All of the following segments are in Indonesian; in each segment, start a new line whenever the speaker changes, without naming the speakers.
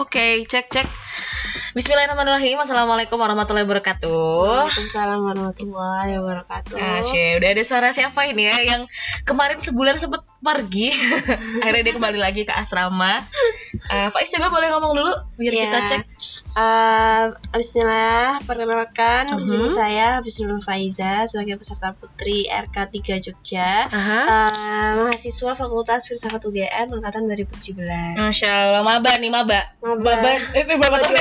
Oke, cek cek. Bismillahirrahmanirrahim. Assalamualaikum warahmatullahi wabarakatuh.
Waalaikumsalam warahmatullahi wabarakatuh.
Asya, udah ada suara siapa ini ya yang kemarin sebulan sempat pergi. Akhirnya dia kembali lagi ke asrama. Uh, Faiz coba boleh ngomong dulu biar
Ya.
kita cek.
Uh, Bismillah, perkenalkan di sini
Mhm.
saya Bismillah Faiza sebagai peserta putri RK3 Jogja.
Aha.
Uh, mahasiswa Fakultas Filsafat UGM angkatan 2017.
Masya Allah, maba nih maba.
Maba.
Maba, itu Maba tahun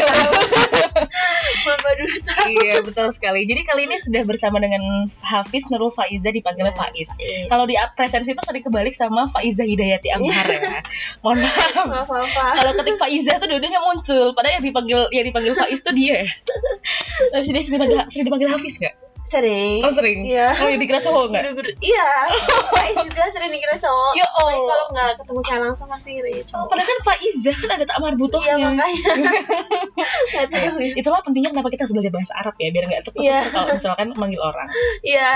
tahun.
Iya betul sekali. Jadi kali ini sudah bersama dengan Hafiz Nurul Faiza dipanggilnya Faiz.
Iya.
Kalau di presensi itu sering kebalik sama Faiza Hidayati Amhar ya. Mohon maaf.
Maaf, maaf.
Kalau ketik Faiza tuh dua-duanya muncul, padahal yang dipanggil yang dipanggil Faiz tuh dia. Tapi sini sering dipanggil, sering dipanggil Hafiz nggak?
Sering.
Oh sering.
Iya.
Oh yang dikira cowok nggak?
Iya. Faiz juga sering dikira cowok.
Ya Allah.
kalau nggak ketemu saya langsung pasti kira cowok.
Padahal kan Faiza kan ada tak
Iya
marbutohnya.
makanya. Tahu.
Nah, itulah pentingnya kenapa kita harus belajar bahasa Arab ya biar nggak tertutup
Iya.
kalau misalkan manggil orang.
Iya.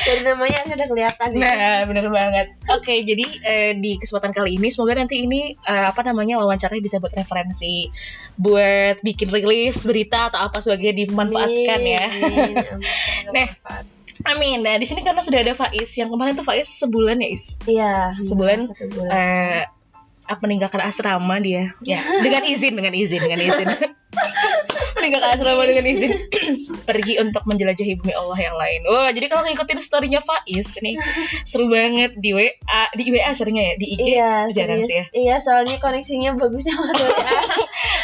Dari namanya aja udah kelihatan. ya.
Nah, bener banget. Oke, jadi eh, di kesempatan kali ini semoga nanti ini eh, apa namanya wawancaranya bisa buat referensi buat bikin rilis berita atau apa sebagainya dimanfaatkan ya.
Amin, amin.
Nah. Amin. Nah, di sini karena sudah ada Faiz yang kemarin tuh Faiz sebulan ya, Is.
Iya.
Sebulan. Eh apa meninggalkan asrama dia. Ya, dengan izin, dengan izin, dengan izin. meninggalkan asrama dengan izin pergi untuk menjelajahi bumi Allah yang lain. Wah, jadi kalau ngikutin story-nya Faiz nih seru banget di WA, di WA seringnya ya, di IG
Iya,
jarang sih ya.
Iya, soalnya koneksinya bagusnya sama WA.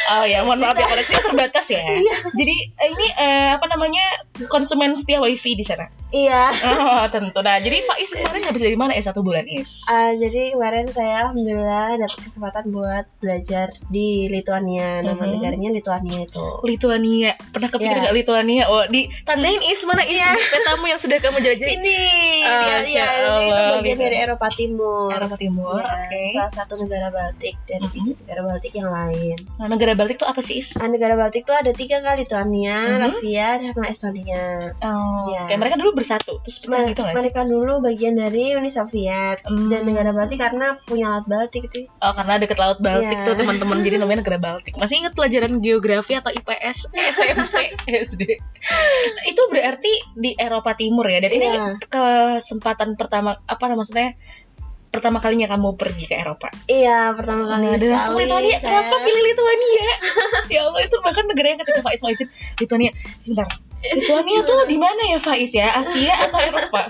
Oh ya, mohon maaf ya koneksinya terbatas ya.
Iya.
Jadi eh, ini eh, apa namanya konsumen setia wifi di sana.
Iya.
Oh tentu. Nah jadi Faiz kemarin habis dari mana ya satu bulan is?
Ah, jadi kemarin saya alhamdulillah dapat kesempatan buat belajar di Lituania. Nama
Mhm.
negaranya Lituania itu.
Lituania. Pernah kepikiran
Iya.
nggak Lituania? Oh di tandain is mana is petamu yang sudah kamu jelajahi?
Ini,
Oh,
ya,
Masya
ya, ini itu bagian dari Eropa Timur.
Eropa Timur.
Ya,
Oke.
Salah satu negara Baltik dari
Mhm.
negara Baltik yang lain.
Nah negara Baltik tuh apa sih is?
Ah, negara Baltik itu ada tiga kali, Lituania,
Mhm.
Latvia, sama Estonia.
Oh.
Iya.
Kayak mereka dulu bersatu terus pecah gitu nggak sih?
mereka dulu bagian dari Uni Soviet
Hmm.
dan negara Baltik karena punya alat Baltik itu.
Oh karena deket laut Baltik
Iya.
tuh teman-teman jadi namanya negara Baltik. Masih ingat pelajaran geografi atau IPS, SMP, SD? Itu berarti di Eropa Timur ya. Dan ini
Iya.
kesempatan pertama apa maksudnya pertama kalinya kamu pergi ke Eropa.
Iya, pertama kali
Nah, dan Lituania.
saya-
Kenapa pilih Lituania? ya Allah itu bahkan negara yang ketika Faiz mau izin Lituania. Sebentar. Lituania tuh di mana ya Faiz ya? Asia atau Eropa?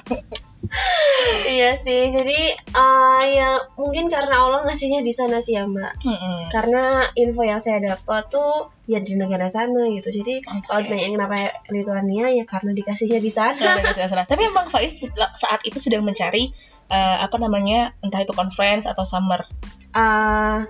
Iya sih, jadi eh, ya mungkin karena Allah ngasihnya di sana sih ya Mbak.
Mm-mm.
Karena info yang saya dapat tuh ya di negara sana gitu. Jadi
Oke.
kalau ditanya kenapa Lituania ya karena dikasihnya di sana.
Sudah, sudah, sudah. Tapi emang Faiz saat itu sedang mencari eh, apa namanya entah itu conference atau summer.
Ah,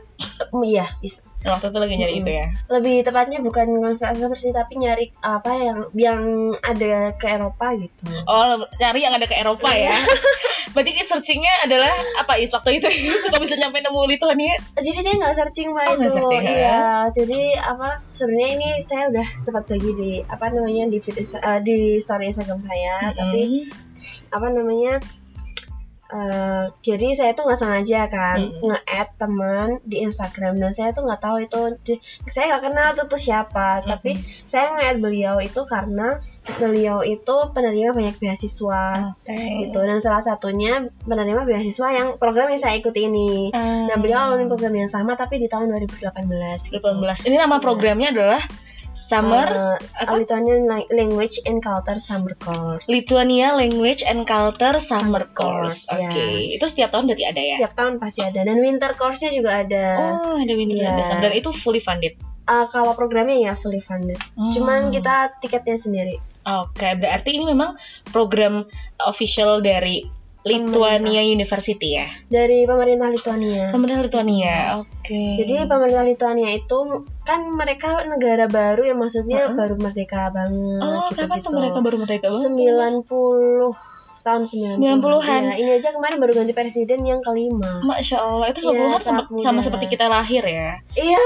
iya, bisa.
Waktu itu lagi nyari
Mm-mm.
itu ya.
lebih tepatnya bukan konferensi sih tapi nyari apa yang yang ada ke Eropa gitu.
Oh, cari yang ada ke Eropa ya. Berarti searchingnya adalah apa is waktu itu kok bisa nyampe nemu Lituania?
Jadi saya nggak searching mbak
Oh,
itu,
searching, ya?
iya. Jadi apa sebenarnya ini saya udah sempat bagi di apa namanya di feed, eh, di story Instagram saya, tapi apa namanya eh, jadi saya tuh nggak sengaja kan
Mm-mm.
nge-add teman di Instagram dan saya tuh nggak tahu itu saya nggak kenal tuh tuh siapa tapi saya nge-add beliau itu karena beliau itu penerima banyak beasiswa
Oke.
gitu dan salah satunya penerima beasiswa yang program yang saya ikuti ini
Ah.
nah beliau alumni program yang sama tapi di tahun 2018 gitu.
2018. Ini nama programnya adalah Summer apa?
Lithuanian Lang- Language and Culture Summer Course
Lithuania Language and Culture Summer Course.
Course,
Oke,
ya.
itu setiap tahun berarti ada ya?
setiap tahun pasti ada dan winter course-nya juga ada
Oh, ada winter
Iya.
ada summer. dan itu fully funded.
Eh, kalau programnya ya fully funded cuman
Hmm.
kita tiketnya sendiri
Oke, berarti ini memang program official dari Lithuania University ya.
dari pemerintah Lituania
Pemerintah Lituania. Oke.
jadi pemerintah Lituania itu kan mereka negara baru ya maksudnya
Heeh.
baru merdeka banget
Oh,
gitu
kapan tuh mereka baru merdeka banget?
90 tahun 90
90-an.
Iya, ini aja kemarin baru ganti presiden yang kelima
Masya Allah, itu
Iya,
90-an sama,
sangat muda.
sama seperti kita lahir ya.
iya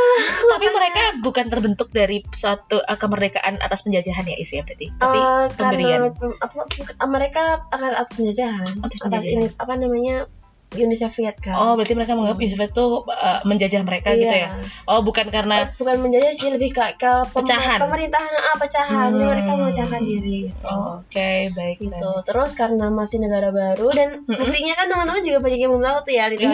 Tapi mereka bukan terbentuk dari suatu uh, kemerdekaan atas penjajahan ya isi ya berarti. Tapi
Eh,
pemberian.
karena apa, mereka akan atas penjajahan
Atas
atas
penjajahan.
ini apa namanya Uni Soviet kan.
Oh, berarti mereka menganggap Uni Soviet itu uh, menjajah mereka gitu ya?
Iya.
Oh, bukan karena
bukan menjajah sih lebih ke, ke
Pecahan.
pemerintahan ah, pecahan
Hmm.
mereka memecahkan diri gitu.
Oh, oke, baik.
gitu
baik.
terus karena masih negara baru dan buktinya kan teman-teman juga banyak yang belum tahu tuh ya
Iya.
itu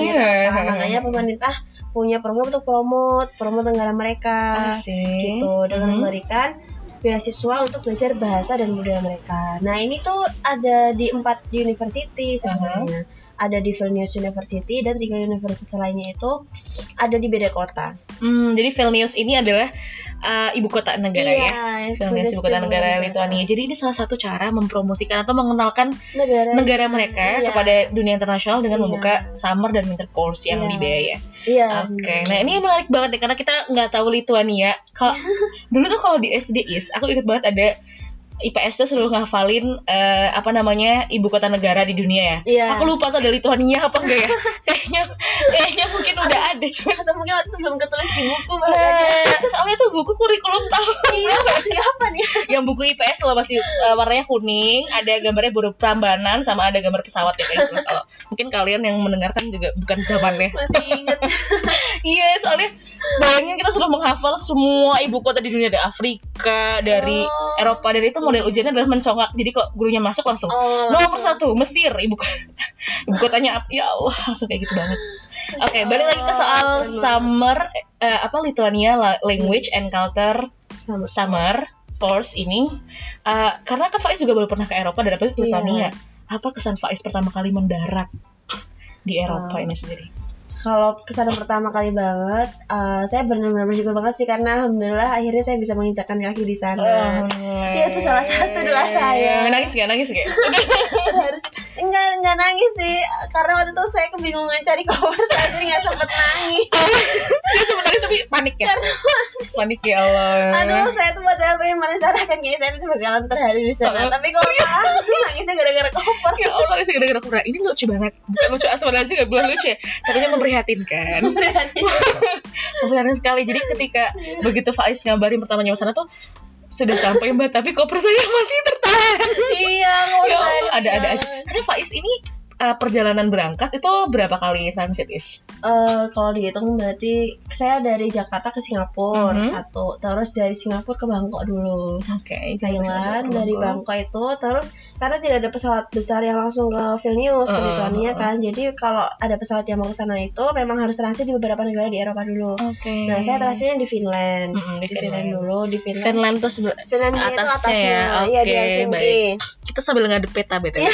apa. makanya pemerintah punya program untuk promote promote negara mereka
Asik.
gitu dengan
Hmm.
memberikan beasiswa untuk belajar bahasa dan budaya mereka. Nah ini tuh ada di empat university sebenarnya. Ada di Vilnius University dan tiga universitas lainnya itu ada di beda kota.
Hmm, jadi Vilnius ini adalah uh, ibu kota negara ya. Vilnius ibu kota negara Lituania. Jadi ini salah satu cara mempromosikan atau mengenalkan
Negara.
negara mereka
Iya.
kepada dunia internasional dengan
Iya.
membuka summer dan winter course yang
Iya.
di Bea.
Iya.
Oke, nah ini menarik banget deh karena kita nggak tahu Lituania. Kalau dulu tuh kalau di SD is, aku ingat banget ada IPS tuh selalu ngafalin eh, apa namanya ibu kota negara di dunia ya.
Iya.
Aku lupa tuh ada Lituania apa enggak ya. kayaknya kayaknya mungkin udah ada cuma
Atau mungkin waktu belum ketulis di buku bahkan.
Nah, terus soalnya tuh buku kurikulum tahun
Iya, apa nih?
yang buku IPS kalau masih eh, warnanya kuning, ada gambarnya burung Prambanan sama ada gambar pesawat ya kayak gitu. Kalau mungkin kalian yang mendengarkan juga bukan zamannya.
Masih inget.
Iya, soalnya bayangin kita sudah menghafal semua ibu kota di dunia dari Afrika, dari
Oh.
Eropa, dari itu model ujiannya adalah mencongak. Jadi kalau gurunya masuk langsung
Oh,
nomor satu Mesir ibu kota ibu kotanya apa? Ya Allah, langsung kayak gitu banget. Oke, balik lagi ke soal summer eh, apa Lithuania la- language and culture
sama
summer course ini Eh, karena kan Faiz juga baru pernah ke Eropa dan ke
Iya.
Lithuania. Apa kesan Faiz pertama kali mendarat di Eropa
Ah.
ini sendiri?
Kalau kesan pertama kali banget, eh, saya benar-benar bersyukur banget sih karena alhamdulillah akhirnya saya bisa menginjakkan kaki di sana. Iya, itu salah satu doa saya.
Nangis gak? Nangis gak?
Harus enggak enggak nangis sih karena waktu itu saya kebingungan cari cover saya jadi nggak sempet nangis.
Dia sebenarnya tapi panik ya? Panik ya Allah.
Aduh, saya tuh padahal pengen merencanakan kayak saya bisa berjalan terhari di sana.
Oh.
Tapi kalau malah nangisnya gara-gara cover.
Ya Allah, nangis gara-gara kurang. Ini lucu banget. Bukan lucu asmara sih, gak bilang lucu ya. Tapi ini memprihatinkan. Memprihatinkan sekali. Jadi ketika begitu Faiz ngabarin pertama nyawa sana tuh sudah sampai mbak, tapi koper saya masih tertahan.
iya,
Ya. Allah, ada-ada aja. Karena Faiz ini uh, perjalanan berangkat itu berapa kali transit is?
Eh, kalau dihitung berarti saya dari Jakarta ke Singapura
Mhm.
satu, terus dari Singapura ke Bangkok dulu.
Oke,
Thailand dari Bangkok itu terus karena tidak ada pesawat besar yang langsung ke Vilnius ke
Uh,
Lithuania
uh, uh.
kan jadi kalau ada pesawat yang mau ke sana itu memang harus transit di beberapa negara di Eropa dulu
Oke.
nah saya transitnya di Finland
Mm-mm, di
di Finland
Finland.
dulu di Finland
Finland tuh sebe-
Finlandia itu
atasnya
atasnya
ya.
iya di
Oke,
Helsinki
baik. kita sambil ngadep peta btw.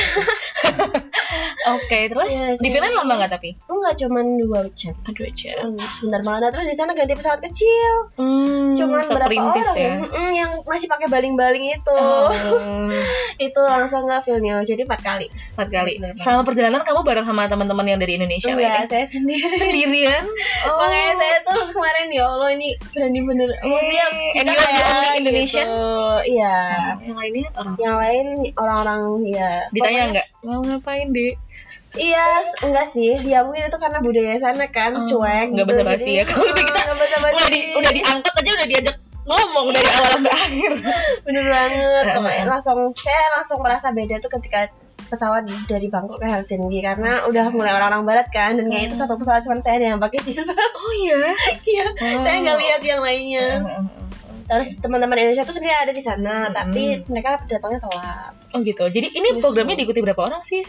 Oke, terus
Iya,
di. Finland lama nggak tapi?
enggak cuman dua jam
Aduh aja.
Hmm, sebentar banget Nah, terus di sana ganti pesawat kecil
Hmm,
cuman berapa orang
ya.
Mm-mm, yang masih pakai baling-baling itu
Oh,
itu langsung ke Vilnius jadi empat kali
empat kali. Sama perjalanan kamu bareng sama teman-teman yang dari Indonesia
enggak
lainnya?
saya sendiri
Sendirian? Oh.
Makanya saya tuh kemarin ya Allah ini berani bener Maksudnya
Eh,
kita
and you are the
kayak
only Indonesian?
gitu. Iya
Yang lainnya orang
Yang lain orang-orang ya
ditanya nggak mau ngapain deh
Iya enggak sih. Ya mungkin itu karena budaya sana kan
Oh,
Cuek
nggak
gitu.
basa-basi
Jadi,
ya. Kalau kita
nggak basa-basi.
udah di udah diangkat aja udah diajak ngomong dari awal sampai akhir.
Bener banget. Langsung Saya langsung merasa beda tuh ketika pesawat dari Bangkok ke Helsinki. Karena udah mulai orang-orang barat kan dan kayak itu satu pesawat cuma saya yang pakai jilbab
oh iya?
Iya
Oh.
saya nggak lihat yang lainnya. Terus teman-teman Indonesia tuh sebenarnya ada di sana
Mm-mm.
tapi mereka datangnya telat
oh gitu. Jadi ini
Gitu.
programnya diikuti berapa orang sih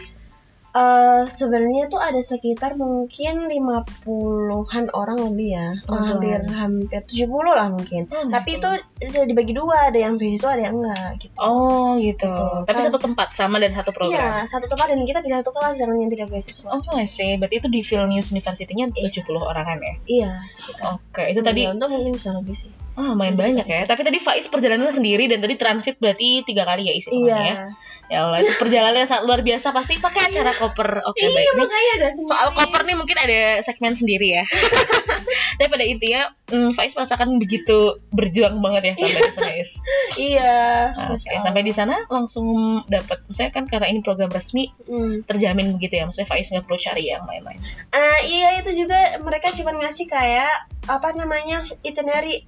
Eh sebenarnya tuh ada sekitar mungkin 50-an orang lebih ya.
Oh,
hampir hampir 70 lah mungkin.
Oh,
Tapi itu dibagi dua, ada yang beasiswa, ada yang enggak gitu.
oh gitu
Gitu.
tapi
Kan-
satu tempat sama dan satu program
Iya, satu tempat dan kita bisa satu kelas yang tidak beasiswa.
Oh, I see. Berarti itu di Vilnius University-nya 70 orangan ya?
Iya, sekitar.
Oke, itu tadi
Ya, untuk mungkin bisa lebih sih.
Oh, lumayan banyak ya. Tapi tadi Faiz perjalanan sendiri dan tadi transit berarti tiga kali ya isi
Iya.
ya. Ya Allah, itu perjalanan yang sangat luar biasa. Pasti pakai acara koper. Oke,
Iya,
baik.
Ada
soal koper nih mungkin ada segmen sendiri ya. Tapi pada intinya, hmm, Faiz merasakan begitu berjuang banget ya sampai di sana. Is.
Iya.
Nah, sampai di sana langsung dapat. Saya kan karena ini program resmi
Hmm.
terjamin begitu ya. Maksudnya Faiz nggak perlu cari yang lain-lain.
Eh, iya itu juga mereka cuma ngasih kayak apa namanya itinerary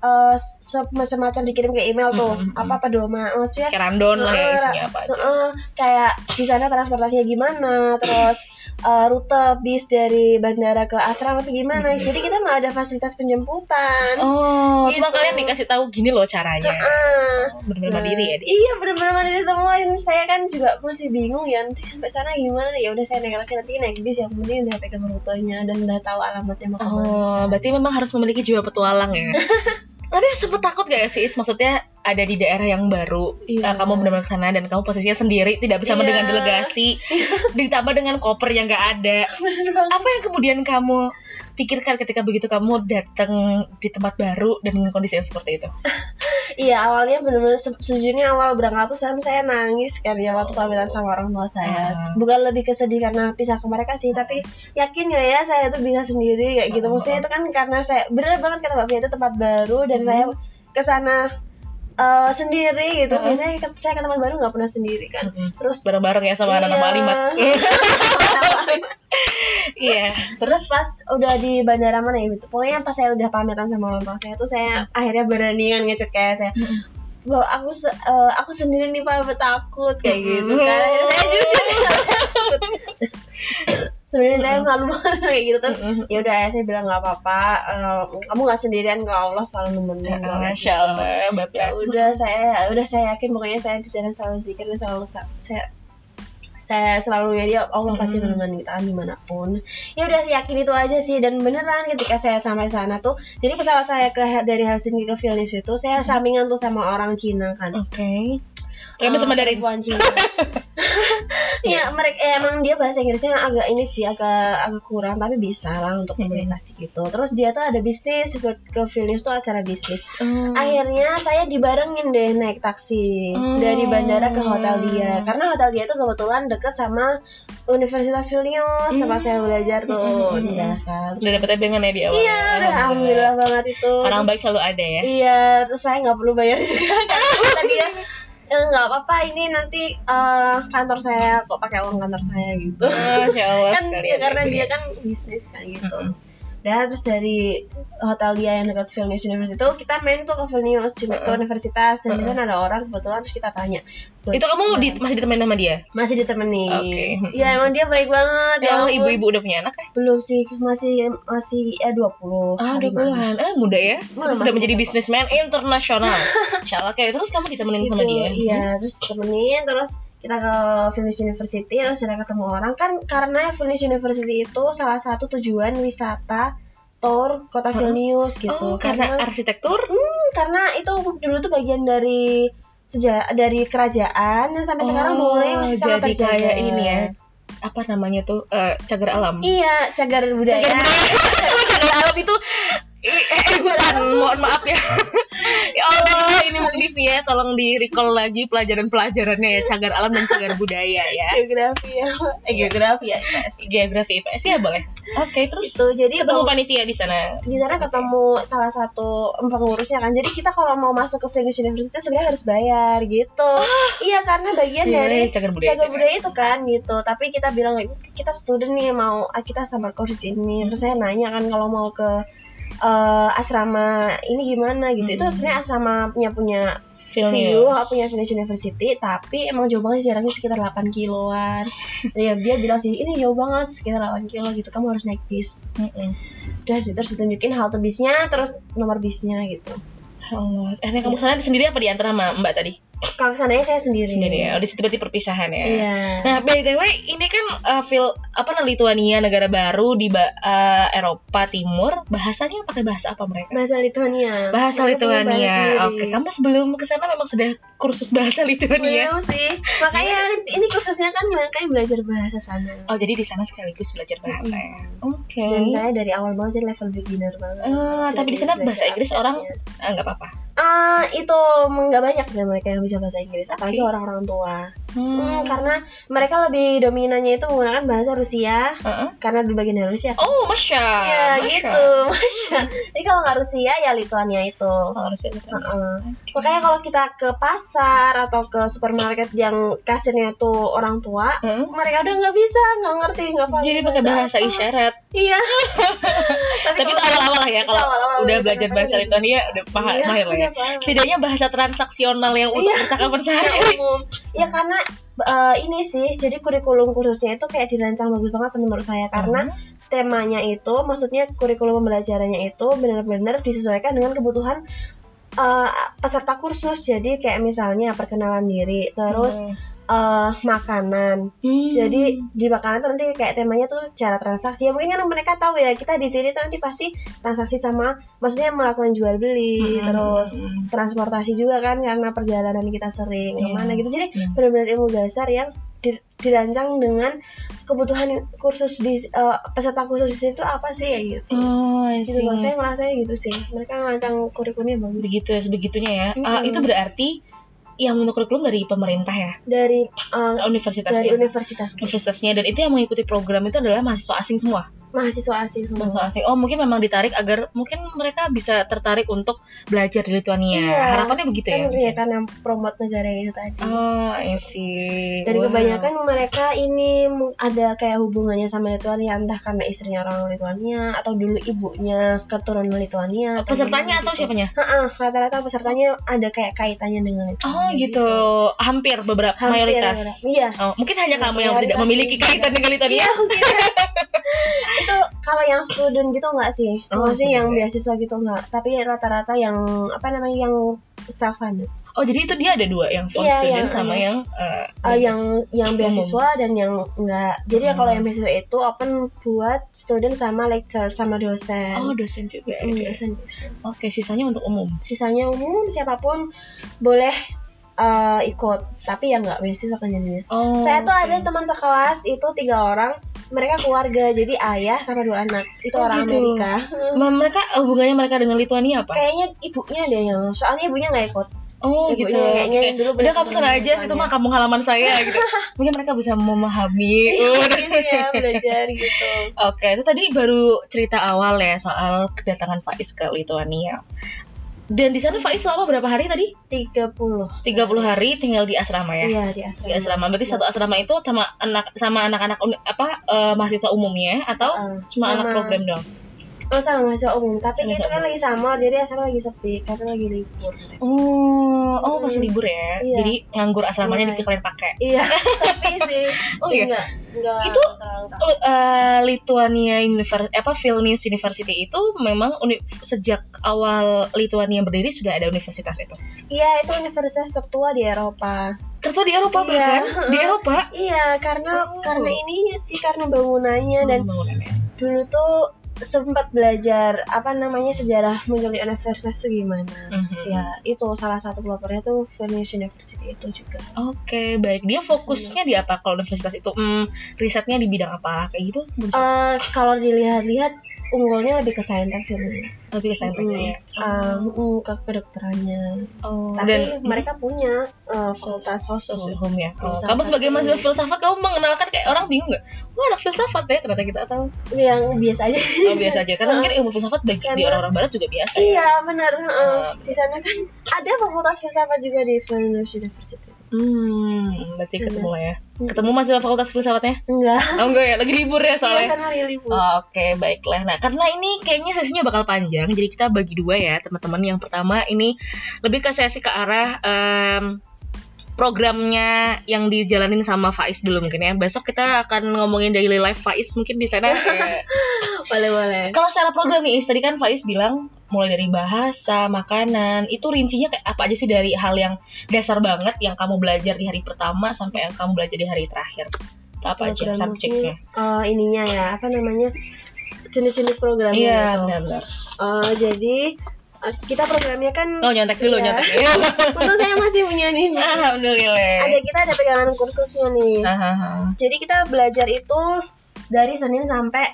se- semacam dikirim ke email tuh
Mm, mm, mm.
apa pedoma maksudnya
Kayak random lah ya isinya apa aja.
Heeh, kayak di sana transportasinya gimana terus uh, rute bis dari bandara ke asrama atau gimana.
Mm-mm.
Jadi kita nggak ada fasilitas penjemputan.
Oh, cuma
Gitu.
kalian dikasih tahu gini loh caranya.
Heeh.
Oh, Bener-bener
Nah,
mandiri ya. dia.
Iya benar-benar mandiri semua. Dan saya kan juga masih bingung ya nanti sampai sana gimana ya udah saya naik taksi nanti naik bis yang penting udah pegang rutenya dan udah tahu alamatnya mau ke mana.
Oh, berarti memang harus memiliki jiwa petualang ya. Tapi sempet takut gak sih? Maksudnya ada di daerah yang baru,
Iya.
eh, kamu benar-benar sana dan kamu posisinya sendiri, tidak bersama
Iya.
dengan delegasi, ditambah dengan koper yang gak ada. Apa yang kemudian kamu pikirkan ketika begitu kamu datang di tempat baru dan dengan kondisi yang seperti itu?
Iya awalnya bener-bener se- sejujurnya awal berangkat tuh saya nangis kan ya waktu pamitan sama orang tua saya.
Ah.
Bukan lebih kesedih karena pisah ke mereka sih, tapi yakin ya ya saya tuh bisa sendiri kayak gitu.
Ah.
Maksudnya itu kan karena saya bener banget kata Mbak Fia itu tempat baru dan
Hmm.
saya ke eh, sendiri gitu.
Ah.
Biasanya saya ke tempat baru nggak pernah sendiri kan.
Mm-mm.
Terus
Bareng-bareng ya sama anak-anak
Iya.
Malimat. Iya.
Terus pas udah di bandara mana ya gitu. Pokoknya pas saya udah pamitan sama orang tua saya tuh saya akhirnya beranian ngecek kayak saya bahwa aku se- eh, aku sendiri nih pak takut kayak gitu kan. Saya takut. Sebenarnya saya malu banget kayak gitu. Terus ya udah saya bilang nggak apa-apa eh, kamu nggak sendirian kok Allah selalu nemenin kok
Masya Allah,
ya
Bapak.
udah saya udah saya yakin pokoknya saya di sana selalu zikir dan selalu sa- saya saya selalu ya dia Allah pasti
Mm-mm.
menemani kita di mana pun ya udah yakin itu aja sih dan beneran ketika saya sampai sana tuh jadi pesawat saya ke dari Helsinki ke Vilnius itu saya sampingan tuh sama orang Cina kan
Oke.
Eh,
Kami sama dari
perempuan Cina ya mereka eh, emang dia bahasa Inggrisnya agak ini sih agak agak kurang tapi bisa lah untuk
Mm-mm.
komunikasi gitu terus dia tuh ada bisnis buat ke Vilnius tuh acara bisnis
Hmm.
akhirnya saya dibarengin deh naik taksi
Hmm.
dari bandara ke hotel dia karena hotel dia tuh kebetulan deket sama Universitas Vilnius tempat saya belajar tuh
Hmm.
iya kan
Udah dapet tebengan ya di awal.
iya udah alhamdulillah banget itu
Orang baik selalu ada ya.
iya terus saya nggak perlu bayar juga karena kata dia "Eh, apa-apa ini nanti eh, kantor saya kok pakai uang kantor saya gitu.
Allah
kan ya, karena dia kan bisnis kan gitu.
Mm-mm.
Dan terus dari hotel dia yang dekat Vilnius University itu kita main tuh ke Vilnius ke
Mm-mm.
universitas dan di
Mm-mm.
sana ada orang kebetulan terus kita tanya
Itu kamu di, masih ditemenin sama dia?
masih ditemenin
Oke.
ya emang dia baik banget
Ya,
ampun.
ibu-ibu udah punya anak ya?
belum sih masih masih ya 20
Ah,
hari
udah puluhan. Ah, muda ya.
Muda,
sudah menjadi bisnismen internasional. Insya Allah kayak terus kamu ditemenin
gitu
sama dia.
iya terus temenin terus kita ke Vilnius University terus kita ketemu orang kan karena Vilnius University itu salah satu tujuan wisata tour kota
Heeh.
Vilnius gitu
Oh, karena arsitektur?
Hmm, karena itu dulu tuh bagian dari sejarah dari kerajaan dan sampai sekarang
Oh,
bangunannya masih sangat
jadi
terjaga.
kayak ini ya. Apa namanya tuh? Eh, cagar alam.
Iya, cagar budaya.
cagar alam itu eh, eh, hutan, mohon maaf ya. ya Allah, ini Mung Divi ya, tolong di recall lagi pelajaran-pelajarannya ya, cagar alam dan cagar budaya ya.
geografi ya. Eh, geografi ya. IPS.
Geografi IPS ya boleh. Oke, terus
Itu jadi
ketemu
bang-
panitia di sana.
di sana ketemu salah satu pengurusnya kan. Jadi kita kalau mau masuk ke Vilnius University sebenarnya harus bayar gitu. iya, karena bagian dari
Iya, cagar budaya.
jaga budaya itu kan gitu tapi kita bilang kita student nih mau ah, kita summer course ini terus saya nanya kan kalau mau ke eh, asrama ini gimana gitu itu
Hmm.
sebenarnya asramanya punya
Vilnius.
view punya Vilnius University tapi emang jauh banget sih jaraknya sekitar 8 kiloan ya dia bilang sih ini jauh banget sekitar 8 kilo gitu kamu harus naik bis udah sih, terus ditunjukin halte bisnya terus nomor bisnya gitu
Allah. Eh, kamu sana sendiri apa di antara sama Mbak tadi?
Kalau sananya saya sendiri
Sendiri ya. Oh, di situ berarti perpisahan ya.
iya
Nah, by the way, ini kan uh, feel apa namanya Lituania negara baru di ba- uh, Eropa Timur, bahasanya pakai bahasa apa mereka?
bahasa Lithuania
Bahasa
Mereka
Lituania.
sendiri.
Oke, kamu sebelum ke sana memang sudah kursus bahasa Lituania.
Belum sih. Makanya ini kursusnya kan makanya belajar bahasa sana.
Oh, jadi di sana sekaligus belajar bahasa. ya? Oke.
Dan saya dari awal banget jadi level beginner banget.
Eh, tapi di sana bahasa Inggris orang
aplikasinya.
ah, nggak apa-apa.
Ah, itu nggak banyak sih mereka yang bisa bahasa Inggris, apalagi
Oke.
orang-orang tua.
Hmm.
Hmm, karena mereka lebih dominannya itu menggunakan bahasa Rusia
Heeh.
karena di bagian dari Rusia.
Oh, masya.
Iya
masya.
gitu, masya. Jadi kalau nggak Rusia ya Lituania itu.
Oh, harus ya Lituania.
Heeh. Makanya kalau kita ke pasar atau ke supermarket yang kasirnya tuh orang tua,
Heeh.
mereka udah nggak bisa, nggak ngerti, nggak paham.
Jadi pakai bahasa isyarat.
Iya.
Tapi itu
kalau-
awal-awal lah ya kalau
Itu awal-awal,
udah belajar bahasa Lituania udah paham
Iya,
mahir lah ya. ya. Setidaknya bahasa transaksional yang untuk
Iya.
percakapan sehari-hari.
umum. Ya karena eh, ini sih, jadi kurikulum khususnya itu kayak dirancang bagus banget menurut saya karena temanya itu, maksudnya kurikulum pembelajarannya itu benar-benar disesuaikan dengan kebutuhan eh, peserta kursus. Jadi kayak misalnya perkenalan diri, terus eh, makanan.
Hmm.
Jadi di makanan tuh nanti kayak temanya tuh cara transaksi. Ya mungkin kan mereka tahu ya kita di sini tuh nanti pasti transaksi sama, maksudnya melakukan jual beli,
Hmm.
terus transportasi juga kan karena perjalanan kita sering
Iya.
ke mana gitu. Jadi
Hmm.
benar-benar ilmu dasar yang di- dirancang dengan kebutuhan kursus di eh, peserta kursus itu apa sih ya gitu.
Oh,
Gitu saya merasa gitu sih. Mereka merancang kurikulumnya bagus.
begitu ya sebegitunya ya. Ah,
Mm-mm.
itu berarti yang kurikulum dari pemerintah ya,
Dari eh,
universitasnya.
dari universitas
universitasnya dan itu yang mengikuti program itu adalah mahasiswa asing semua.
Mahasiswa asing semua.
Mahasiswa asing. Oh, mungkin memang ditarik agar mungkin mereka bisa tertarik untuk belajar di Lituania.
Iya.
Harapannya begitu
kan
ya.
iya kan yang promote negara itu tadi.
Oh, I see.
Dan
Wow.
kebanyakan mereka ini ada kayak hubungannya sama Lituania entah karena istrinya orang Lituania atau dulu ibunya keturunan Lituania. atau
pesertanya atau
gitu.
siapanya?
Rata-rata pesertanya ada kayak kaitannya dengan Lituania.
Oh, gitu. Hampir beberapa
Hampir,
mayoritas.
Iya.
Oh, mungkin hanya kamu yang tidak memiliki
sih.
kaitan dengan Lituania.
Iya mungkin. itu kalau yang student gitu enggak sih?
Oh,
Maksudnya yang
student.
beasiswa gitu enggak. Tapi rata-rata yang apa namanya yang self funded.
Oh, jadi itu dia ada dua, yang full
Iya,
student
yang-
sama
iya.
yang eh,
Uh, yang yang
Umum.
beasiswa dan yang enggak. Jadi ya kalau
Hmm.
yang beasiswa itu open buat student sama lecturer sama dosen.
Oh, dosen juga.
Mm,
Oke.
dosen, dosen.
Oke, sisanya untuk umum.
Sisanya umum siapa pun boleh uh, ikut, tapi ya nggak beasiswa kan jadinya.
Oh.
Saya tuh ada teman sekelas itu tiga orang, mereka keluarga jadi ayah sama dua anak. Itu
Oh,
orang
gitu.
Amerika.
Ma- mereka hubungannya mereka dengan Lituania apa?
Kayaknya ibunya deh yang, soalnya ibunya nggak ikut.
Oh
Ibunya
gitu.
kayaknya dulu
Udah kamu sana aja, situ mah kamu halaman saya gitu. Mungkin mereka bisa memahami.
Ya belajar gitu.
Oke, itu tadi baru cerita awal ya soal kedatangan Faiz ke Lituania. Dan di sana Faiz selama berapa hari tadi?
30
30 hari tinggal di asrama ya.
Iya di asrama.
Di asrama. Berarti satu asrama itu sama anak sama anak-anak apa eh, mahasiswa umumnya atau
Uh,
cuma anak
sama-
program dong?
Oh sama mahasiswa umum, tapi
Sama
itu kan
sama.
lagi summer, jadi asrama lagi sepi, karena lagi libur.
Oh, oh pas
Hmm.
libur ya.
Iya.
Jadi nganggur asramanya
Iya.
di kalian pakai.
Iya, tapi sih.
Oh iya.
Enggak, enggak
Itu- Oh, eh, Lithuania University apa Vilnius University itu memang uni- sejak awal Lithuania berdiri sudah ada universitas itu.
Iya, itu universitas tertua di Eropa.
Tertua di Eropa
Iya.
bahkan di Eropa.
Iya, karena
Oh.
karena ininya sih karena bangunannya dan
Bangunannya.
dulu tuh sempat belajar apa namanya sejarah menjadi universitas itu gimana.
Mhm.
Ya, itu salah satu pelopornya tuh Vilnius University itu juga.
Oke, baik. Dia fokusnya di apa kalau universitas itu? Hmm, risetnya di bidang apa? Kayak gitu?
Eh, kalau dilihat-lihat unggulnya lebih ke saintek sih sebenarnya.
Lebih ke sainteknya ya.
Eh, mm, ke kedokterannya.
Oh,
Tapi
dan
mereka punya uh, fakultas
sosial ya. Oh, kamu sebagai mahasiswa filsafat kamu mengenalkan kayak orang bingung nggak? Wah anak filsafat ya ternyata kita tahu.
Yang biasa aja.
Oh biasa aja karena mungkin ilmu filsafat bagi di orang-orang barat juga biasa. ya.
Iya benar. uh, di sana kan ada fakultas filsafat juga di Vilnius University.
Hmm, berarti ketemu lah ya.
Hmm.
Ketemu mahasiswa fakultas filsafatnya?
Enggak.
Oh enggak ya, lagi libur ya
Iya
soalnya.
kan hari libur.
Oh, Oke, baiklah. Nah, karena ini kayaknya sesinya bakal panjang, jadi kita bagi dua ya, teman-teman. Yang pertama ini lebih ke sesi ke arah em, programnya yang dijalanin sama Faiz dulu mungkin ya. Besok kita akan ngomongin daily life Faiz mungkin di sana. eh,
boleh boleh.
Kalau secara program nih, tadi kan Faiz bilang mulai dari bahasa, makanan, itu rincinya kayak apa aja sih dari hal yang dasar banget yang kamu belajar di hari pertama sampai yang kamu belajar di hari terakhir? Itu apa aja subjeknya?
Uh, ininya ya apa namanya jenis-jenis programnya.
Iya,
gitu.
benar-benar.
Uh, jadi kita programnya kan.
Oh, nyontek dulu,
Iya.
nyontek. Iya.
Untuk saya masih punya nih.
Alhamdulillah.
Ada kita ada pegangan kursusnya nih.
Hahaha.
Jadi kita belajar itu dari Senin sampai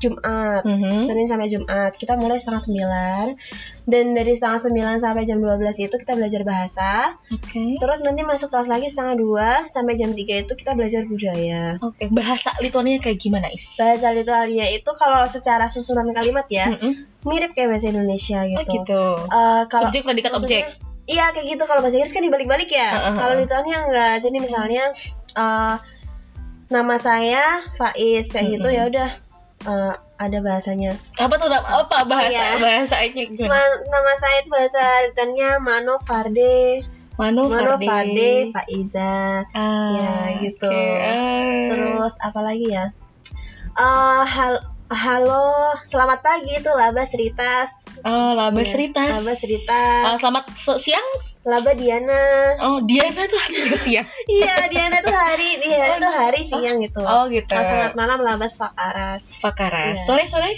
Jumat.
Mhm.
Senin sampai Jumat kita mulai setengah sembilan dan dari setengah sembilan sampai jam 12 itu kita belajar bahasa
Oke.
terus nanti masuk kelas lagi setengah dua sampai jam 3 itu kita belajar budaya
Oke, bahasa Lituania kayak gimana, Is?
bahasa Lituania itu kalau secara susunan kalimat ya
Mm-mm.
mirip kayak bahasa Indonesia
Oh,
gitu,
gitu.
Eh, kalau
Subjek, predikat, objek.
Iya kayak gitu kalau bahasa Inggris kan dibalik-balik ya.
Heeh,
Kalau. Lituania enggak. Jadi misalnya eh, nama saya Faiz kayak gitu
Mm-mm.
ya udah eh, ada bahasanya.
Apa tuh apa bahasa
Iya.
bahasanya?
Ma- nama saya itu bahasa Ritannya Mano Farde,
Mano
Mano
Farde.
Farde, Faiza.
Ah,
Ya, gitu.
oke. Ah.
Terus apa lagi ya? Eh hal halo, selamat pagi itu Laba Seritas.
Oh, laba
Iya,
cerita.
Laba Seritas.
Ah, selamat se- siang.
Laba Diana.
Oh, Diana tuh hari juga siang.
iya, Diana tuh hari, Diana tuh hari siang gitu.
Oh, gitu.
Ah, selamat malam Labas Fakaras.
Fakara.
Iya.
Sore sore.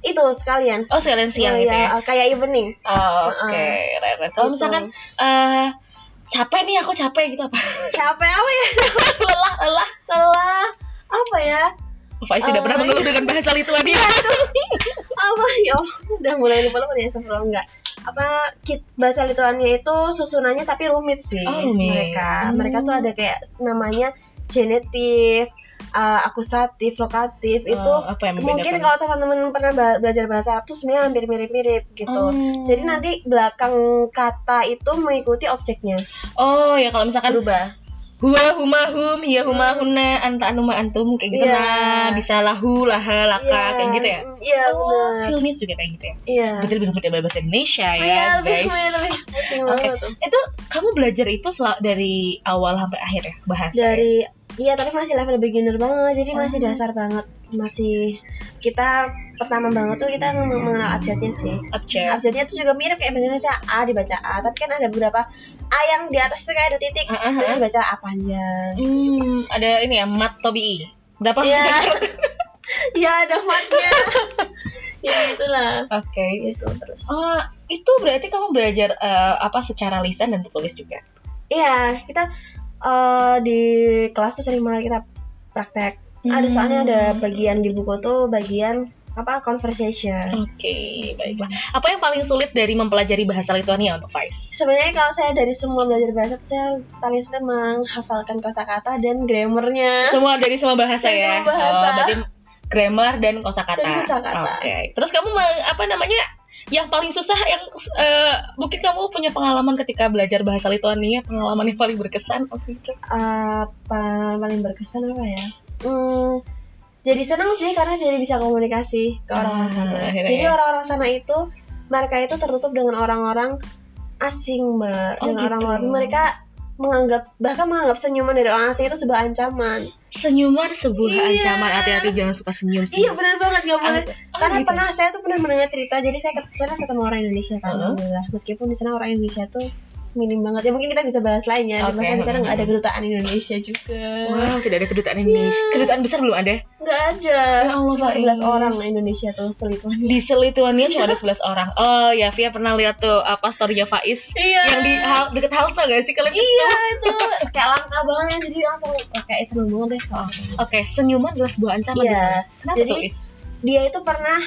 Itu sekalian.
Oh, sekalian siang
Oh,
gitu
iya,
ya.
eh, kayak evening.
Oh, Oke,
Heeh.
keren. Kalau
Gitu.
misalkan eh capek nih aku capek gitu apa?
Capek apa ya?
lelah, lelah.
Lelah. Apa ya?
Faiz tidak
Oh,
pernah mengeluh dengan bahasa Lituania.
apa ya udah mulai lupa lupa ya sebelum enggak apa kit bahasa Lituania itu susunannya tapi rumit sih
Oh, rumit.
mereka
Hmm.
mereka tuh ada kayak namanya genetif uh, akusatif lokatif itu
Oh, apa yang
mungkin kalau teman-teman pernah belajar bahasa Arab tuh sebenarnya hampir mirip-mirip gitu
Oh.
jadi nanti belakang kata itu mengikuti objeknya
Oh, ya kalau misalkan
berubah
Huwa huma hum, hiya huma huna, anta anuma antum kayak gitu
Iya.
nah, bisa lahu, laha, laka
Iya,
kayak gitu ya.
iya
oh,
benar
filmnya juga kayak gitu ya.
iya
Berarti lebih mudah bahasa Indonesia ya,
Iya,
guys.
lebih lebih penting
Oke.
tuh.
Itu kamu belajar itu dari awal sampai akhir ya bahasa. ya?
dari iya tapi masih level beginner banget jadi masih
Oh.
dasar banget masih kita pertama banget tuh kita meng- mengenal abjadnya sih
Abjad.
abjadnya tuh juga mirip kayak bahasa Indonesia A dibaca A tapi kan ada beberapa A yang di atas tuh kayak ada titik
Ah, ah,
itu
ah.
dibaca A panjang
Hmm, ada ini ya, mat tobi. Berapa?
Iya. ya ada matnya ya itulah
Oke.
gitu terus
Oh, itu berarti kamu belajar eh, apa secara lisan dan tertulis juga.
iya kita eh, di kelas tuh sering banget kita praktek ada
Hmm.
soalnya ada bagian di buku tuh bagian apa conversation
Oke, baiklah. Apa yang paling sulit dari mempelajari bahasa Lituania untuk Faiz?
sebenarnya kalau saya dari semua belajar bahasa saya paling senang menghafalkan kosakata dan grammarnya
Semua dari semua bahasa
Dari
ya.
semua bahasa.
Oh, berarti grammar dan kosakata.
Kosakata.
Oke. Terus kamu apa namanya? Yang paling susah yang eh, mungkin kamu punya pengalaman ketika belajar bahasa Lituania, pengalaman yang paling berkesan apa itu?
apa paling berkesan apa ya hmm, jadi senang sih karena jadi bisa komunikasi ke orang-orang
Ah,
sana
akhirnya
jadi
ya.
orang-orang sana itu mereka itu tertutup dengan orang-orang asing mbak
Oh,
dengan
gitu.
orang-orang mereka menganggap bahkan menganggap senyuman dari orang asing itu sebuah ancaman
Senyuman sebuah
Iya.
ancaman. Hati-hati jangan suka senyum.
iya benar banget nggak boleh
Ah,
karena
gitu.
pernah saya tuh pernah mendengar cerita jadi saya ke sana ketemu orang Indonesia kan
Heeh.
alhamdulillah meskipun di sana orang Indonesia tuh minim banget ya mungkin kita bisa bahas lainnya
Oke,
bahkan di sana nggak ada kedutaan Indonesia juga
Wow, tidak ada kedutaan Indonesia.
Iya.
Kedutaan besar belum ada.
nggak ada
Ya Allah,
cuma
Faiz.
11 orang Indonesia tuh selituan
Di Selituania cuma ada 11 orang. Oh, ya Via pernah lihat tuh apa storynya Faiz
iya
yang di hal deket halte gak sih kalian?
iya itu kayak langka banget jadi langsung oh, kayak seru banget deh
Oh, Oke, senyuman adalah sebuah ancaman.
Iya.
Kenapa
Jadi-
tuh Is?
dia itu pernah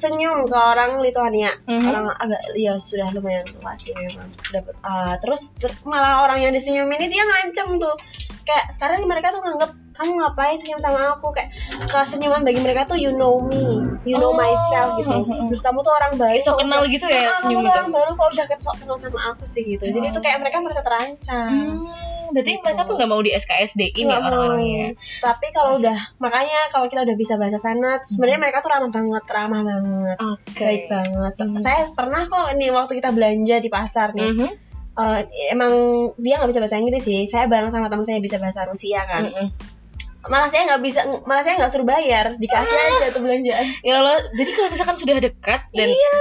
senyum ke orang Lituania
Mhm.
orang agak ya sudah lumayan tua sih memang Dapet, ah, terus ter- malah orang yang disenyum ini dia ngancem tuh kayak sekarang mereka tuh nganggep kamu ngapain senyum sama aku kayak kalau senyuman bagi mereka tuh you know me you know
Oh.
myself gitu
Mhm.
terus kamu tuh orang baik
So kenal gitu ya
Ah, kamu
senyum
tuh
itu.
orang baru kok udah sok kenal sama aku sih gitu jadi
Oh.
itu kayak mereka merasa terancam
Hmm, berarti
Gitu.
mereka tuh nggak mau di SKSD ini orang-orangnya.
tapi kalau udah makanya kalau kita udah bisa bahasa sana sebenarnya mereka tuh ramah banget ramah banget
Oke.
baik banget.
Hmm.
Saya pernah kok nih waktu kita belanja di pasar nih.
Mhm.
eh, emang dia nggak bisa bahasa Inggris sih. Saya bareng sama teman saya bisa bahasa Rusia kan.
Mhm.
Malah saya nggak bisa, malah saya nggak suruh bayar, dikasih aja tuh belanjaan.
Ya Allah, jadi kalau misalkan sudah dekat dan
iya,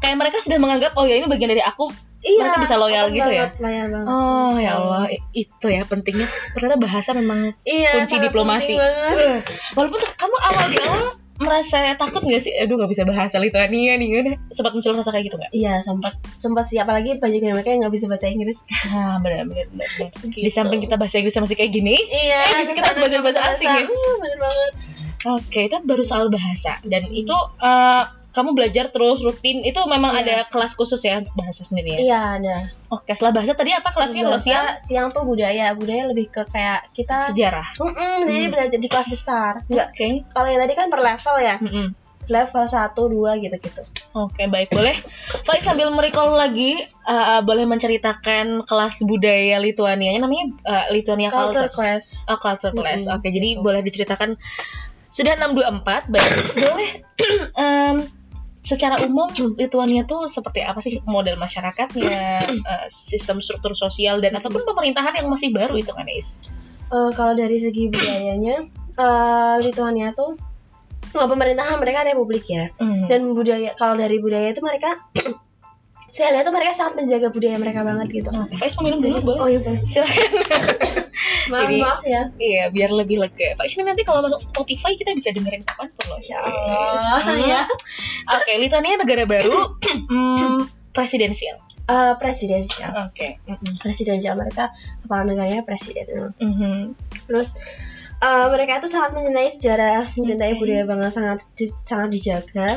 kayak mereka sudah menganggap oh ya ini bagian dari aku.
Iya.
Mereka bisa loyal gitu ya?
Loyal banget.
Oh ya Allah, itu ya pentingnya. Ternyata bahasa memang
Iya.
kunci diplomasi. Eh, Walaupun kamu awal di awal merasa takut gak sih? Aduh gak bisa bahasa Lituania nih gimana? Sempat muncul rasa kayak gitu gak?
Iya, sempat sempat sih apalagi banyak dari mereka yang nggak bisa bahasa Inggris.
Ah benar benar benar. benar. Di
Gitu.
samping kita bahasa Inggris masih kayak gini,
Iya,
Eh, kita belajar bahasa asing ya?
Iya, bener banget.
oke itu baru soal bahasa dan itu eh, kamu belajar terus rutin itu memang
Iya.
ada kelas khusus ya untuk bahasa sendiri ya?
Iya, ada.
Oke setelah bahasa tadi apa kelasnya kalau
Bahasa
siang?
siang tuh budaya, budaya lebih ke kayak kita
Sejarah.
Mm-mm, jadi
Hmm.
belajar di kelas besar. Enggak,
Oke.
kalau yang tadi kan per level ya.
Mm-mm.
Level 1, 2 gitu-gitu.
Oke baik boleh. Faiz sambil merecall lagi eh, boleh menceritakan kelas budaya Lituania namanya eh, Lituania
Culture
Culture.
class.
Oh, culture class.
Mm-mm,
Oke, jadi
gitu.
boleh diceritakan Sudah 624, baik. Boleh em, secara umum Lituania tuh seperti apa sih model masyarakatnya, eh, sistem struktur sosial dan ataupun pemerintahan yang masih baru itu kan, Is?
Eh, kalau dari segi budayanya, eh, Lituania tuh oh, pemerintahan mereka republik ya.
Hmm.
Dan budaya kalau dari budaya itu mereka saya lihat tuh mereka sangat menjaga budaya mereka banget gitu.
Nah, Faiz mau minum dulu boleh?
Oh iya boleh.
Silakan.
Maaf,
Jadi-
maaf ya.
Iya, biar lebih lega. Pak ini nanti kalau masuk Spotify kita bisa dengerin kapan pun loh.
Ya Allah,
Hmm.
ya.
Oke, Lithuania negara baru hmm, presidensial.
Eh, presidensial.
Oke. Mm-mm.
Presidensial mereka kepala negaranya presiden.
Mhm.
Terus eh, mereka itu sangat mencintai sejarah, mencintai
Oke.
budaya banget sangat di- sangat dijaga.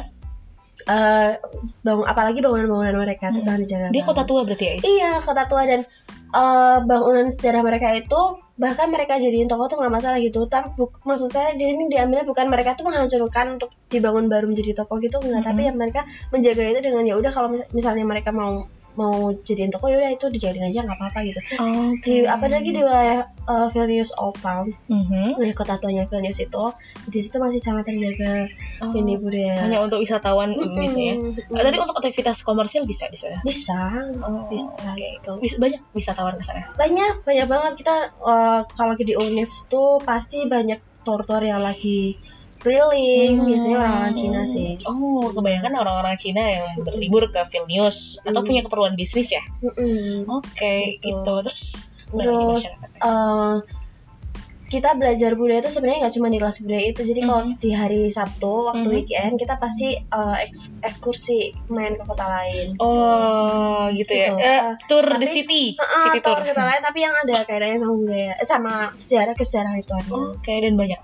Eh, bangun apalagi bangunan-bangunan mereka itu
Hmm.
sangat dijaga.
Dia
banget.
kota tua berarti ya? Is?
Iya, kota tua dan eh, bangunan sejarah mereka itu bahkan mereka jadiin toko tuh nggak masalah gitu. Tapi buk- maksud saya di sini diambilnya bukan mereka tuh menghancurkan untuk dibangun baru menjadi toko gitu enggak, tapi
Mhm.
ya mereka menjaga itu dengan ya udah kalau mis- misalnya mereka mau mau jadiin toko ya udah itu dijadiin aja nggak apa-apa gitu.
Oke.
Di apa lagi di wilayah eh, Vilnius Old Town,
Mhm.
di kota tuanya Vilnius itu, di situ masih sangat terjaga
Oh,
ini budaya.
Hanya untuk wisatawan Indonesia ya.
Mm-mm.
Ah, Tadi untuk aktivitas komersial bisa di sana.
bisa,
Oh,
bisa
oke.
gitu.
Banyak wisatawan ke sana.
banyak banyak banget kita eh, kalau di Unif tuh pasti banyak tour-tour yang lagi keliling
Hmm.
biasanya orang-orang Cina sih
Oh, kebanyakan orang-orang Cina yang berlibur ke Vilnius atau
Hmm.
punya keperluan bisnis ya.
Mm-mm.
Oke,
Gitu.
gitu. Terus
Terus? Eh, kita belajar budaya itu sebenarnya nggak cuma di kelas budaya itu jadi kalau
Mhm.
di hari Sabtu waktu
Mhm.
weekend kita pasti eh, eks- ekskursi main ke kota lain
Oh, gitu ya.
Gitu.
Eh, tour the
Tapi-
city,
Heeh,
city
atau
tour.
kota lain tapi yang ada kaitannya sama budaya eh, sama sejarah kesejarah itu
Oke, dan banyak.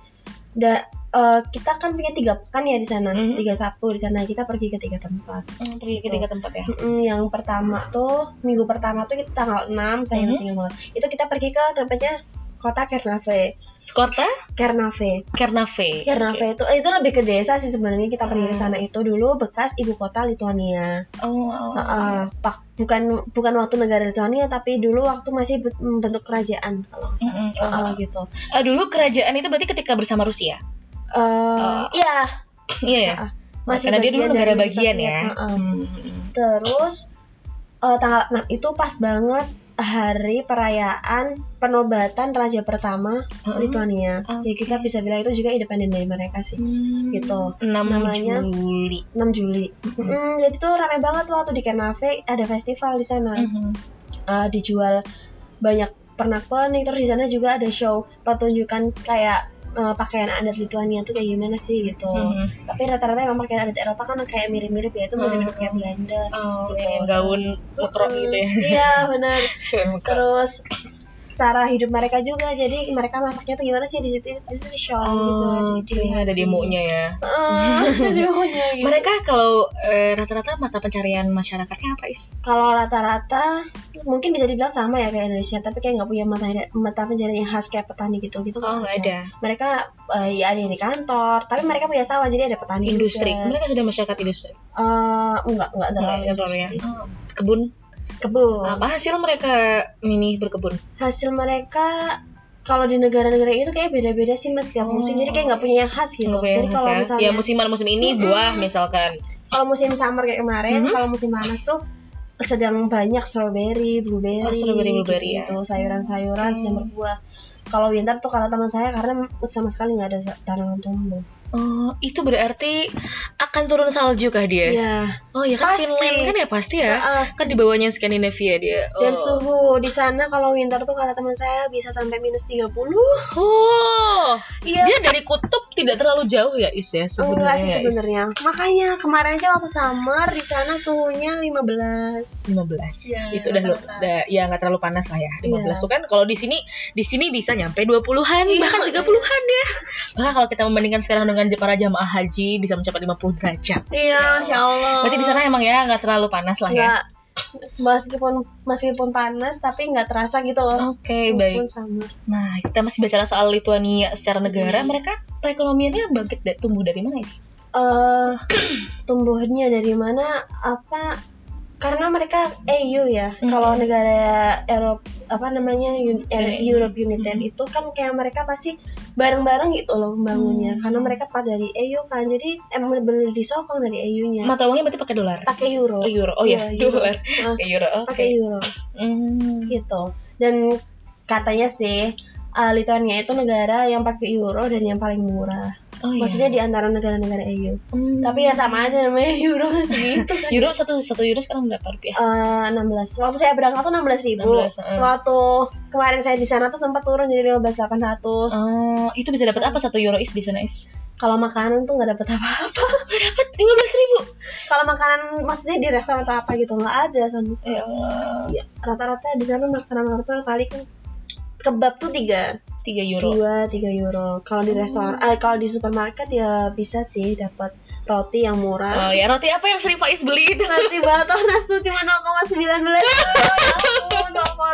Da- eh, kita kan punya tiga pekan ya di sana
Mhm.
tiga Sabtu di sana kita pergi ke tiga tempat
Hmm, pergi ke tiga tempat ya.
Mm, yang pertama tuh minggu pertama tuh kita tanggal 6 saya
Mhm.
ingat ingat. Itu kita pergi ke tempatnya kota Kernave.
Skorta,
Kernave.
Kernave.
Kernave itu eh, itu lebih ke desa sih sebenarnya kita pergi ke
Hmm.
sana itu dulu bekas ibu kota Lituania.
Oh, oh, oh.
Heeh, pak- bukan bukan waktu negara Lituania tapi dulu waktu masih be- bentuk kerajaan kalau
oh,
Heeh,
oh.
gitu.
Ah, dulu kerajaan itu berarti ketika bersama Rusia. Oh.
iya,
Iya ya.
Heeh.
Karena dia dulu negara bagian ya.
heeh.
Hmm.
Terus eh, tanggal nah itu pas banget hari perayaan penobatan raja pertama. Lituania.
Oke.
Ya kita bisa bilang itu juga independen dari mereka sih.
Hmm.
Gitu.
6
Namanya-
Juli.
6 Juli. Mm, jadi tuh rame banget waktu di Kernave ada festival di sana. Eh, dijual banyak pernak-pernik terus di sana juga ada show pertunjukan kayak eh, pakaian adat Lituania tuh kayak gimana sih gitu.
Mhm.
Tapi rata-rata emang pakaian adat Eropa kan kayak mirip-mirip ya itu mirip-mirip
Hmm.
kayak Belanda.
Oh,
Gitu.
yang gaun mukrok gitu ya.
Iya benar. Terus cara hidup mereka juga jadi mereka masaknya tuh gimana sih di situ di situ show gitu
Oh,
Jadi
ada demonya ya.
Heeh, ada demonya gitu.
Mereka kalau eh, rata-rata mata pencarian masyarakatnya apa is?
kalau rata-rata mungkin bisa dibilang sama ya kayak Indonesia tapi kayak nggak punya mata mata pencarian yang khas kayak petani gitu gitu
Oh nggak ada.
mereka eh, ya ada yang di kantor tapi mereka punya sawah jadi ada petani
Industri.
juga.
Mereka sudah masyarakat industri.
Eh, enggak enggak terlalu
ya. Oh, Kebun.
Kebun
Apa hasil mereka ini berkebun?
hasil mereka kalau di negara-negara itu kayak beda-beda sih mas tiap
Oh.
musim jadi kayak nggak punya yang khas gitu jadi kalau
hasil.
misalnya
ya musiman musim ini buah misalkan.
kalau musim summer kayak kemarin
Mhm.
kalau musim panas tuh sedang banyak strawberry, blueberry,
Oh, strawberry, blueberry ya.
gitu, sayuran-sayuran
Hmm.
sedang berbuah. Kalau winter tuh kata teman saya karena sama sekali nggak ada tanaman tumbuh.
Oh, itu berarti akan turun salju kah dia?
Iya.
Oh ya kan
Pasti.
Finland kan ya pasti ya.
Heeh.
Kan di bawahnya Skandinavia dia.
Dan
oh.
suhu di sana kalau winter tuh kata teman saya bisa sampai minus 30.
Oh,
Iya.
dia dari kutub tidak terlalu jauh ya Is ya
Enggak sih
sebenarnya. ya,
sebenarnya. Makanya kemarin aja waktu summer di sana suhunya 15.
15.
Iya,
itu udah, udah ya nggak terlalu panas lah ya. 15
Iya.
tuh kan kalau di sini di sini bisa nyampe 20-an
Iya,
bahkan 30-an ya. Bahkan kalau kita membandingkan sekarang dengan para jamaah haji bisa mencapai 50 derajat.
Iya, insya Allah.
Berarti di sana emang ya nggak terlalu panas lah ya.
nggak meskipun meskipun panas tapi nggak terasa gitu loh.
Oke, baik.
Walaupun summer.
Nah, kita masih bicara soal Lituania secara negara,
Hmm.
mereka perekonomiannya bangkit tumbuh dari mana, Is?
eh tumbuhnya dari mana apa karena mereka EU ya.
Hmm.
Kalau negara Eropa apa namanya Un- eh,
Eh,
Europe United
hmm.
itu kan kayak mereka pasti bareng-bareng gitu loh membangunnya.
Hmm.
Karena mereka pada dari EU kan. Jadi emang bener-bener disokong dari EU-nya.
Mata uangnya berarti pakai dolar.
Pakai euro.
Oh, euro. Oh ya,
euro.
dolar. Pakai euro. Oke.
Pakai euro
Hmm.
gitu. Dan katanya sih uh, Lithuania itu negara yang pakai euro dan yang paling murah.
Oh, iya.
Maksudnya di antara negara-negara EU.
Hmm.
Tapi ya sama aja namanya euro segitu. kan.
euro satu satu euro sekarang berapa rupiah?
Eh, 16 Waktu saya berangkat tuh 16 ribu
16, eh.
Waktu kemarin saya di sana tuh sempat turun jadi 15.800
Oh, itu bisa dapat apa satu euro is di sana is?
Kalau makanan tuh nggak dapet apa-apa
Dapat lima belas ribu.
Kalau makanan maksudnya di restoran atau apa gitu nggak ada sama sekali
Ya Allah.
Ya, Rata-rata di sana makanan rata paling kan kebab tuh tiga
Tiga euro.
dua tiga euro kalau di restoran eh kalau di supermarket ya bisa sih dapat roti yang murah
Oh ya roti apa yang sering Faiz beli itu?
roti batonas tuh cuma 0,19 Oh,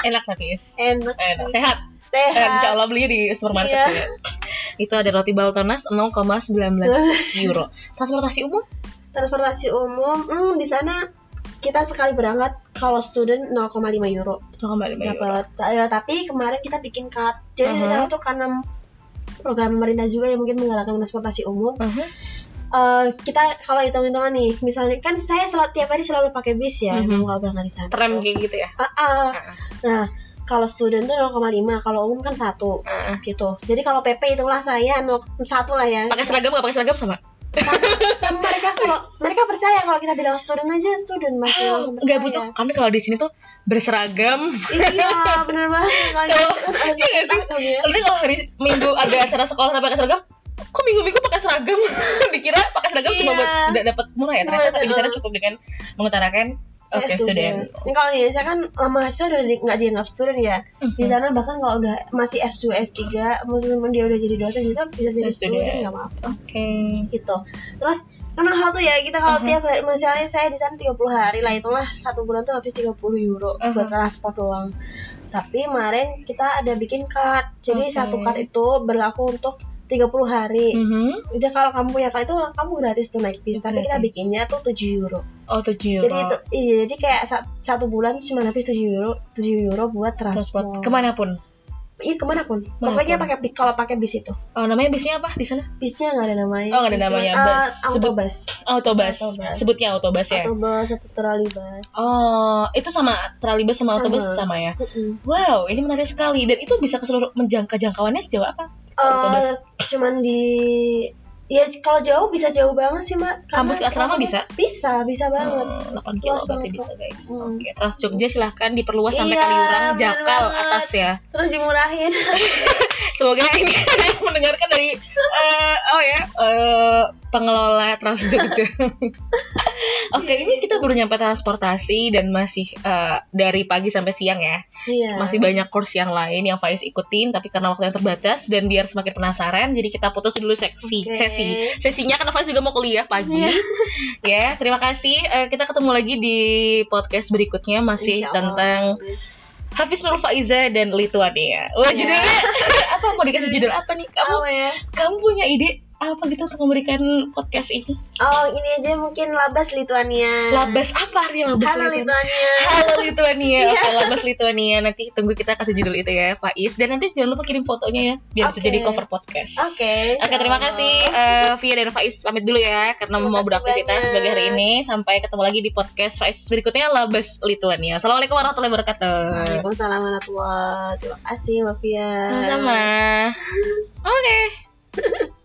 Enak tapi
enak
Enak. Sehat.
sehat
Eh, insya Allah beli di supermarket
Iya.
ya. Itu ada roti Baltonas 0,19 euro. Transportasi umum?
transportasi umum hmm, di sana kita sekali berangkat kalau student 0,5 euro
0,5 euro.
Ya, tapi kemarin kita bikin card jadi di
Uh-huh.
sana tuh karena program pemerintah juga yang mungkin menggalakkan transportasi umum
Uh-huh.
eh, kita kalau hitung-hitungan nih misalnya kan saya selalu tiap hari selalu pakai bis ya
Mhm.
kalau berangkat di sana
Tram kayak gitu ya?
Ah, ah.
Ah,
nah kalau student tuh 0,5 kalau umum kan satu
ah.
gitu jadi kalau PP itulah saya satu lah ya
Pakai seragam nggak pakai seragam sama?
Mereka kalau mereka percaya kalau kita bilang student aja student masih langsung
Nggak butuh. Karena kalau di sini tuh berseragam.
Iya, bener banget. Kalau
Iya
ya.
Kalau hari Minggu ada acara sekolah tapi pakai seragam, kok minggu-minggu pakai seragam? Dikira pakai seragam cuma
Iya.
buat tidak dapat murah ya ternyata, tapi di sana cukup dengan mengutarakan Oke student.
Ini kalau di Indonesia kan eh, mahasiswa udah di- nggak dianggap student ya. Di sana bahkan kalau udah masih S2, S3, meskipun dia udah jadi dosen juga bisa jadi
Student.
student nggak apa-apa
Oke.
gitu. Terus karena hal tuh ya kita kalau
Mhm.
tiap hari- misalnya saya di sana 30 hari lah itulah satu bulan tuh habis 30 euro
Mhm.
buat transport doang. Tapi kemarin kita ada bikin card. Jadi
Oke.
satu card itu berlaku untuk 30 hari.
Mhm.
Udah kalau kamu punya card itu kamu gratis tuh naik bis, tapi kita bikinnya tuh 7 euro.
Oh 7 euro.
Jadi itu iya jadi kayak sa- satu bulan cuma habis 7 euro, 7 euro buat
transport
transport.
ke mana pun.
Iya ke mana pun.
Mana
Pokoknya pakai bis kalau pakai bis itu.
Oh namanya bisnya apa di sana?
Bisnya nggak ada namanya.
Oh, nggak ada namanya.
Cuma,
Bus.
eh,
Sebut-
autobus.
Autobus.
Autobus.
Sebutnya autobus ya.
Autobus atau trolleybus.
Oh, itu sama trolleybus sama autobus
Sama.
sama ya.
Mm-mm.
Wow, ini menarik sekali dan itu bisa ke seluruh menjangkau jangkauannya sejauh apa?
Eh, cuman di ya kalau jauh bisa jauh banget sih mbak. Karena
Kampus ke asrama bisa?
Bisa, bisa banget.
Hmm, 8 kilo
Luas
berarti
banget,
bisa guys.
Hmm.
Oke, Trans Jogja silahkan diperluas sampai
Iya,
Kaliurang, Jakal
banget.
atas ya.
Terus dimurahin.
Semoga ini ada yang mendengarkan dari eh, oh ya eh, pengelola Trans Jogja. Oke, ini kita baru nyampe transportasi dan masih eh, dari pagi sampai siang ya.
Iya.
Masih banyak course yang lain yang Faiz ikutin, tapi karena waktu yang terbatas dan biar semakin penasaran, jadi kita putus dulu seksi
Oke.
sesi. Sesinya karena Faiz juga mau kuliah pagi.
Iya.
ya, terima kasih. Eh, kita ketemu lagi di podcast berikutnya masih
Insya Allah.
tentang Hafiz Nur Faiza dan Lituania. Wah,
Iya.
judulnya apa? Mau dikasih judul apa nih? Kamu
Apa ya?
kamu punya ide apa gitu untuk memberikan podcast ini?
Oh, ini aja mungkin Labas Lituania.
Labas apa artinya labas
Halo
Lituania? Halo Lituania,
Iya.
Oke, Labas Lituania. Nanti tunggu kita kasih judul itu ya, Faiz. Dan nanti jangan lupa kirim fotonya ya, biar bisa
Oke.
jadi cover podcast.
Oke.
Oke, terima kasih eh, Via dan Faiz. Pamit dulu ya, karena
Terima
mau beraktivitas sebagai hari ini. Sampai ketemu lagi di podcast Faiz berikutnya, Labas Lituania. Assalamualaikum warahmatullahi wabarakatuh.
Waalaikumsalam warahmatullahi Terima kasih, Mbak Fia.
Sama-sama. Oke.